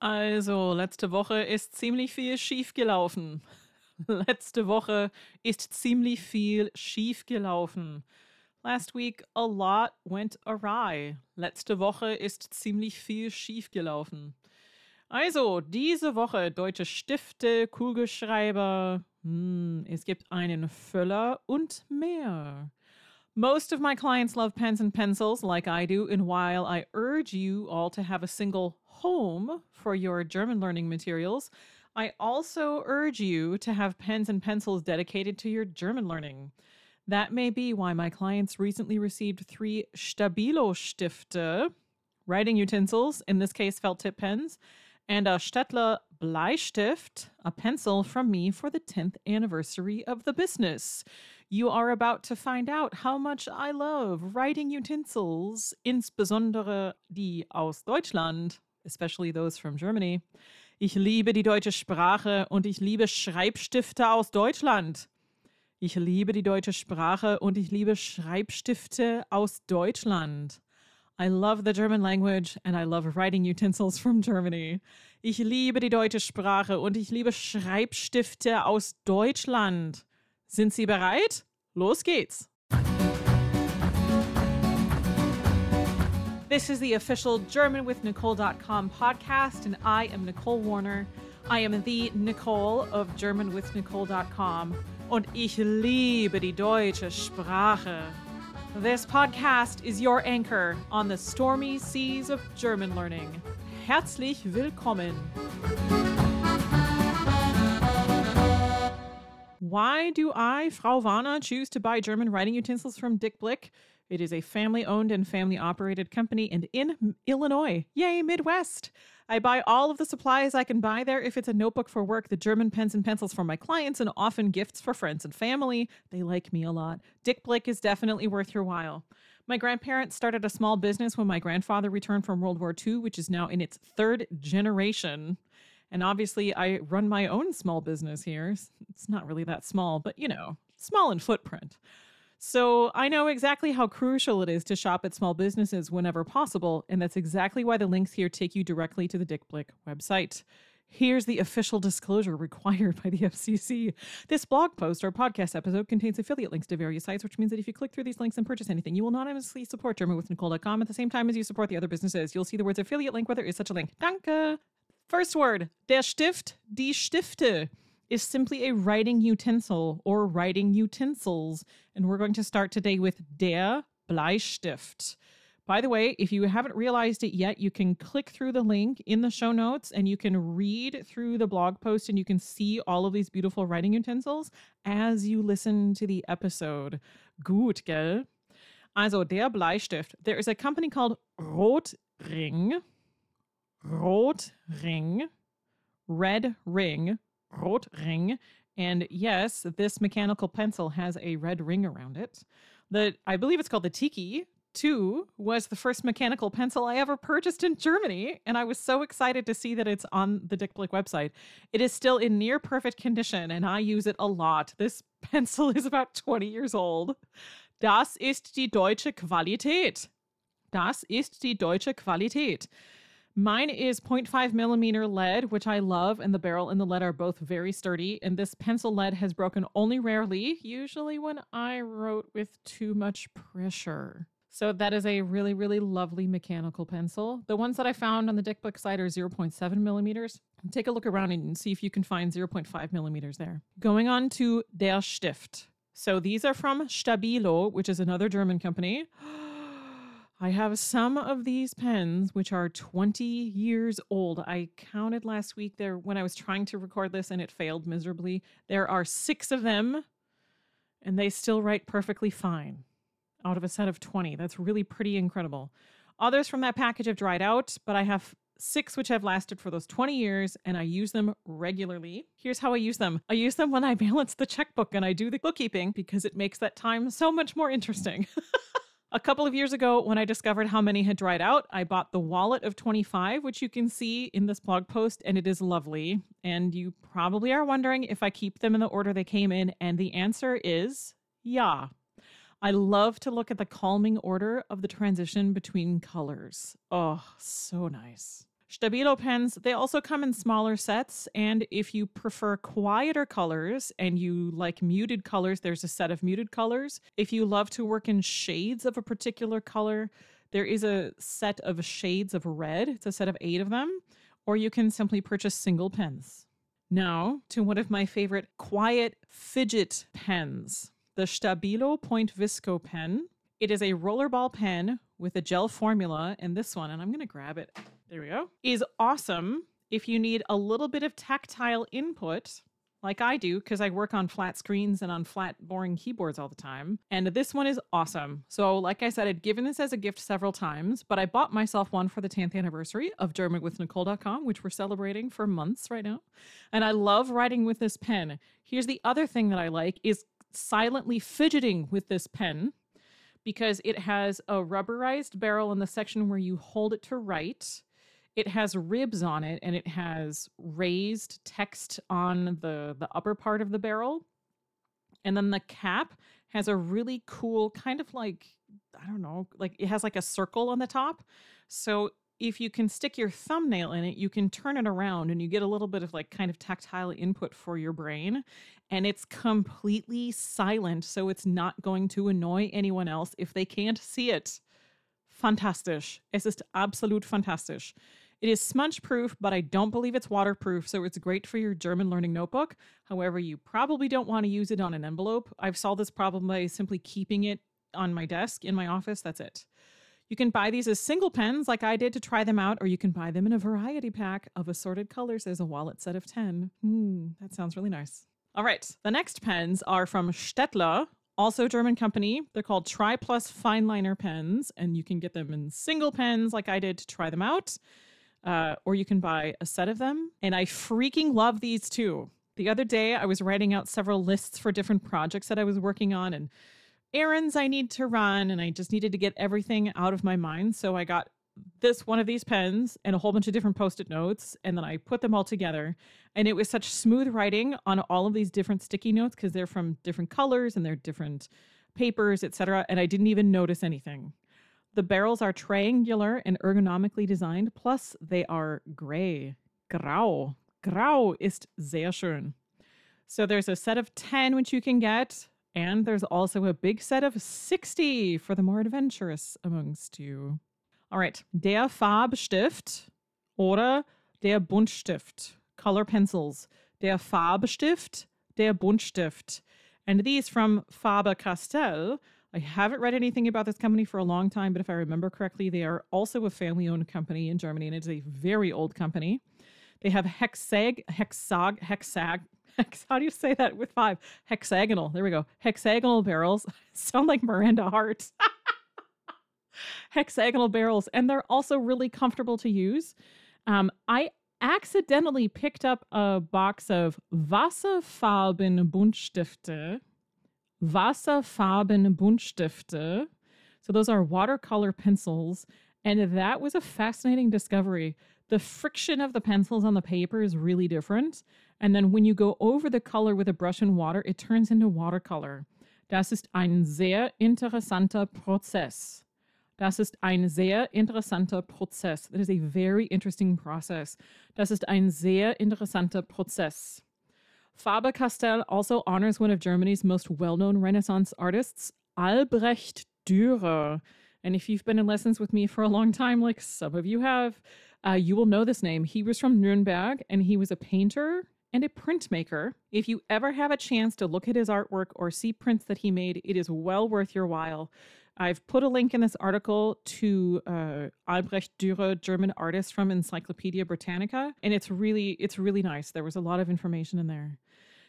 Also, letzte Woche ist ziemlich viel schiefgelaufen. Letzte Woche ist ziemlich viel schiefgelaufen. Last week a lot went awry. Letzte Woche ist ziemlich viel schiefgelaufen. Also, diese Woche deutsche Stifte, Kugelschreiber. Hm, es gibt einen Füller und mehr. Most of my clients love pens and pencils like I do, and while I urge you all to have a single home for your German learning materials, I also urge you to have pens and pencils dedicated to your German learning. That may be why my clients recently received three Stabilo Stifte, writing utensils, in this case felt tip pens, and a Staedtler Bleistift, a pencil from me for the 10th anniversary of the business. You are about to find out how much I love writing utensils, insbesondere die aus Deutschland especially those from Germany. Ich liebe die deutsche Sprache und ich liebe Schreibstifte aus Deutschland. Ich liebe die deutsche Sprache und ich liebe Schreibstifte aus Deutschland. I love the German language and I love writing utensils from Germany. Ich liebe die deutsche Sprache und ich liebe Schreibstifte aus Deutschland. Sind Sie bereit? Los geht's! This is the official GermanWithNicole.com podcast, and I am Nicole Warner. I am the Nicole of GermanWithNicole.com, und ich liebe die deutsche Sprache. This podcast is your anchor on the stormy seas of German learning. Herzlich willkommen. Why do I, Frau Warner, choose to buy German writing utensils from Dick Blick? It is a family owned and family operated company and in Illinois. Yay, Midwest! I buy all of the supplies I can buy there if it's a notebook for work, the German pens and pencils for my clients, and often gifts for friends and family. They like me a lot. Dick Blick is definitely worth your while. My grandparents started a small business when my grandfather returned from World War II, which is now in its third generation. And obviously, I run my own small business here. It's not really that small, but you know, small in footprint. So I know exactly how crucial it is to shop at small businesses whenever possible, and that's exactly why the links here take you directly to the Dick Blick website. Here's the official disclosure required by the FCC. This blog post or podcast episode contains affiliate links to various sites, which means that if you click through these links and purchase anything, you will anonymously support GermanWithNicole.com at the same time as you support the other businesses. You'll see the words affiliate link where there is such a link. Danke! First word, der Stift, die Stifte is simply a writing utensil or writing utensils. And we're going to start today with der Bleistift. By the way, if you haven't realized it yet, you can click through the link in the show notes and you can read through the blog post and you can see all of these beautiful writing utensils as you listen to the episode. Gut, gell? Also, der Bleistift. There is a company called Rotring. Rotring. Red Ring Rot Ring. And yes, this mechanical pencil has a red ring around it. The I believe it's called the Tikky 2 was the first mechanical pencil I ever purchased in Germany, and I was so excited to see that it's on the Dick Blick website. It is still in near perfect condition, and I use it a lot. This pencil is about 20 years old. Das ist die deutsche Qualität. Das ist die deutsche Qualität. Mine is 0.5 millimeter lead, which I love, and the barrel and the lead are both very sturdy. And this pencil lead has broken only rarely, usually when I wrote with too much pressure. So that is a really, really lovely mechanical pencil. The ones that I found on the Dick Blick site are 0.7 millimeters. Take a look around and see if you can find 0.5 millimeters there. Going on to Der Stift. So these are from Stabilo, which is another German company. I have some of these pens which are 20 years old. I counted last week there when I was trying to record this and it failed miserably. There are 6 of them and they still write perfectly fine out of a set of 20. That's really pretty incredible. Others from that package have dried out, but I have six which have lasted for those 20 years and I use them regularly. Here's how I use them I use them when I balance the checkbook and I do the bookkeeping because it makes that time so much more interesting. A couple of years ago, when I discovered how many had dried out, I bought the wallet of 25, which you can see in this blog post, and it is lovely. And you probably are wondering if I keep them in the order they came in, and the answer is yeah. I love to look at the calming order of the transition between colors. Oh, so nice. Stabilo pens, they also come in smaller sets. And if you prefer quieter colors and you like muted colors, there's a set of muted colors. If you love to work in shades of a particular color, there is a set of shades of red. It's a set of eight of them. Or you can simply purchase single pens. Now to one of my favorite quiet fidget pens, the Stabilo Point Visco pen. It is a rollerball pen with a gel formula, and this one, and I'm going to grab it. There we go. Is awesome if you need a little bit of tactile input like I do because I work on flat screens and on flat, boring keyboards all the time. And this one is awesome. So, like I said, I'd given this as a gift several times, but I bought myself one for the 10th anniversary of GermanWithNicole.com, which we're celebrating for months right now. And I love writing with this pen. Here's the other thing that I like is silently fidgeting with this pen because it has a rubberized barrel in the section where you hold it to write. It has ribs on it and it has raised text on the the upper part of the barrel. And then the cap has a really cool kind of like I don't know, like it has like a circle on the top. So if you can stick your thumbnail in it, you can turn it around and you get a little bit of like kind of tactile input for your brain. And it's completely silent. So it's not going to annoy anyone else if they can't see it. Fantastisch. Es ist absolut fantastisch. It is smudge proof, but I don't believe it's waterproof, so it's great for your German learning notebook. However, you probably don't want to use it on an envelope. I've solved this problem by simply keeping it on my desk in my office. That's it. You can buy these as single pens like I did to try them out, or you can buy them in a variety pack of assorted colors as a wallet set of 10. Hmm, that sounds really nice. All right, the next pens are from Staedtler, also German company. They're called Tri Plus Fineliner pens, and you can get them in single pens like I did to try them out, uh, or you can buy a set of them. And I freaking love these too. The other day, I was writing out several lists for different projects that I was working on, and errands I need to run and I just needed to get everything out of my mind. So I got this one of these pens and a whole bunch of different post-it notes and then I put them all together and it was such smooth writing on all of these different sticky notes because they're from different colors and they're different papers, etc. and I didn't even notice anything. The barrels are triangular and ergonomically designed plus they are gray. Grau. Grau ist sehr schön. So there's a set of 10 which you can get and there's also a big set of 60 for the more adventurous amongst you. All right, der Farbstift oder der Buntstift. Color pencils. Der Farbstift, der Buntstift. And these from Faber Castell. I haven't read anything about this company for a long time, but if I remember correctly, they are also a family owned company in Germany, and it's a very old company. They have hexag, hexag, hexag, hex, how do you say that with five? Hexagonal. There we go. Hexagonal barrels sound like Miranda Hart. Hexagonal barrels, and they're also really comfortable to use. Um, I accidentally picked up a box of Wasserfarben Buntstifte. Wasserfarben Buntstifte. So those are watercolor pencils. And that was a fascinating discovery. The friction of the pencils on the paper is really different. And then when you go over the color with a brush and water, it turns into watercolor. Das ist ein sehr interessanter Prozess. Das ist ein sehr interessanter Prozess. That is a very interesting process. Das ist ein sehr interessanter Prozess. Faber Castell also honors one of Germany's most well known Renaissance artists, Albrecht Dürer. And if you've been in lessons with me for a long time, like some of you have, uh, you will know this name. He was from Nuremberg and he was a painter and a printmaker. If you ever have a chance to look at his artwork or see prints that he made, it is well worth your while. I've put a link in this article to uh, Albrecht Dürer, German artist from Encyclopedia Britannica, and it's really it's really nice. There was a lot of information in there.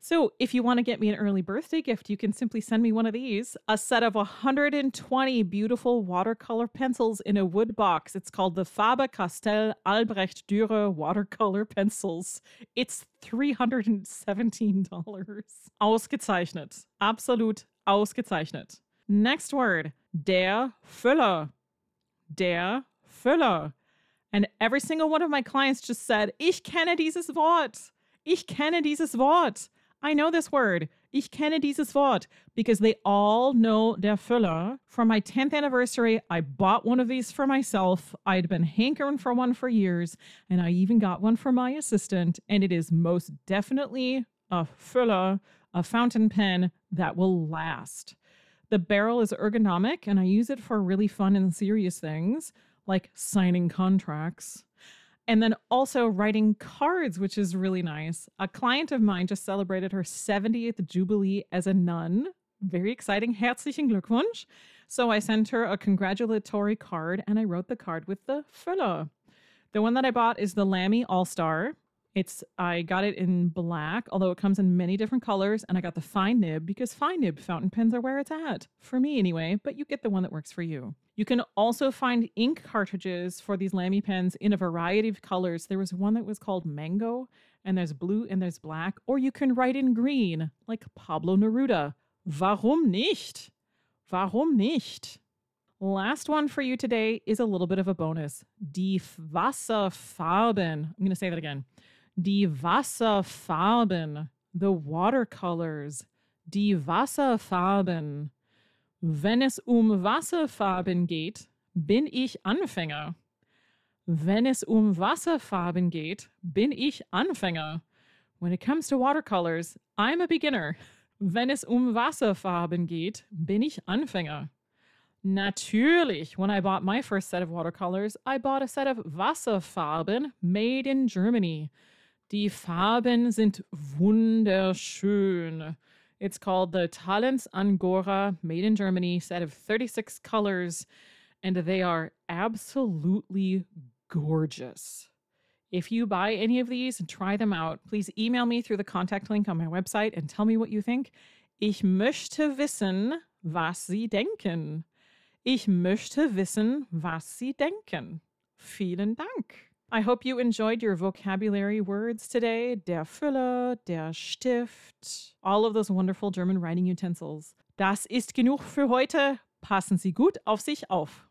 So, if you want to get me an early birthday gift, you can simply send me one of these a set of 120 beautiful watercolor pencils in a wood box. It's called the Faber Castell Albrecht Dürer watercolor pencils. It's $317. Ausgezeichnet. Absolut ausgezeichnet. Next word der Füller. Der Füller. And every single one of my clients just said, Ich kenne dieses Wort. Ich kenne dieses Wort. I know this word. Ich kenne dieses Wort because they all know der Füller. For my 10th anniversary, I bought one of these for myself. I'd been hankering for one for years, and I even got one for my assistant, and it is most definitely a Füller, a fountain pen that will last. The barrel is ergonomic, and I use it for really fun and serious things like signing contracts. And then also writing cards, which is really nice. A client of mine just celebrated her 70th Jubilee as a nun. Very exciting. Herzlichen Glückwunsch. So I sent her a congratulatory card and I wrote the card with the Füller. The one that I bought is the Lamy AL-star. It's I got it in black, although it comes in many different colors, and I got the fine nib because fine nib fountain pens are where it's at. For me anyway, but you get the one that works for you. You can also find ink cartridges for these Lamy pens in a variety of colors. There was one that was called Mango, and there's blue and there's black, or you can write in green, like Pablo Neruda. Warum nicht? Warum nicht? Last one for you today is a little bit of a bonus. Die Wasserfarben. I'm going to say that again. Die Wasserfarben, the watercolors. Die Wasserfarben. Wenn es um Wasserfarben geht, bin ich Anfänger. Wenn es um Wasserfarben geht, bin ich Anfänger. When it comes to watercolors, I'm a beginner. Wenn es um Wasserfarben geht, bin ich Anfänger. Natürlich, when I bought my first set of watercolors, I bought a set of Wasserfarben made in Germany. Die Farben sind wunderschön. It's called the Talents Angora, made in Germany, set of 36 colors, and they are absolutely gorgeous. If you buy any of these and try them out, please email me through the contact link on my website and tell me what you think. Ich möchte wissen, was Sie denken. Ich möchte wissen, was Sie denken. Vielen Dank. I hope you enjoyed your vocabulary words today. Der Füller, der Stift, all of those wonderful German writing utensils. Das ist genug für heute. Passen Sie gut auf sich auf.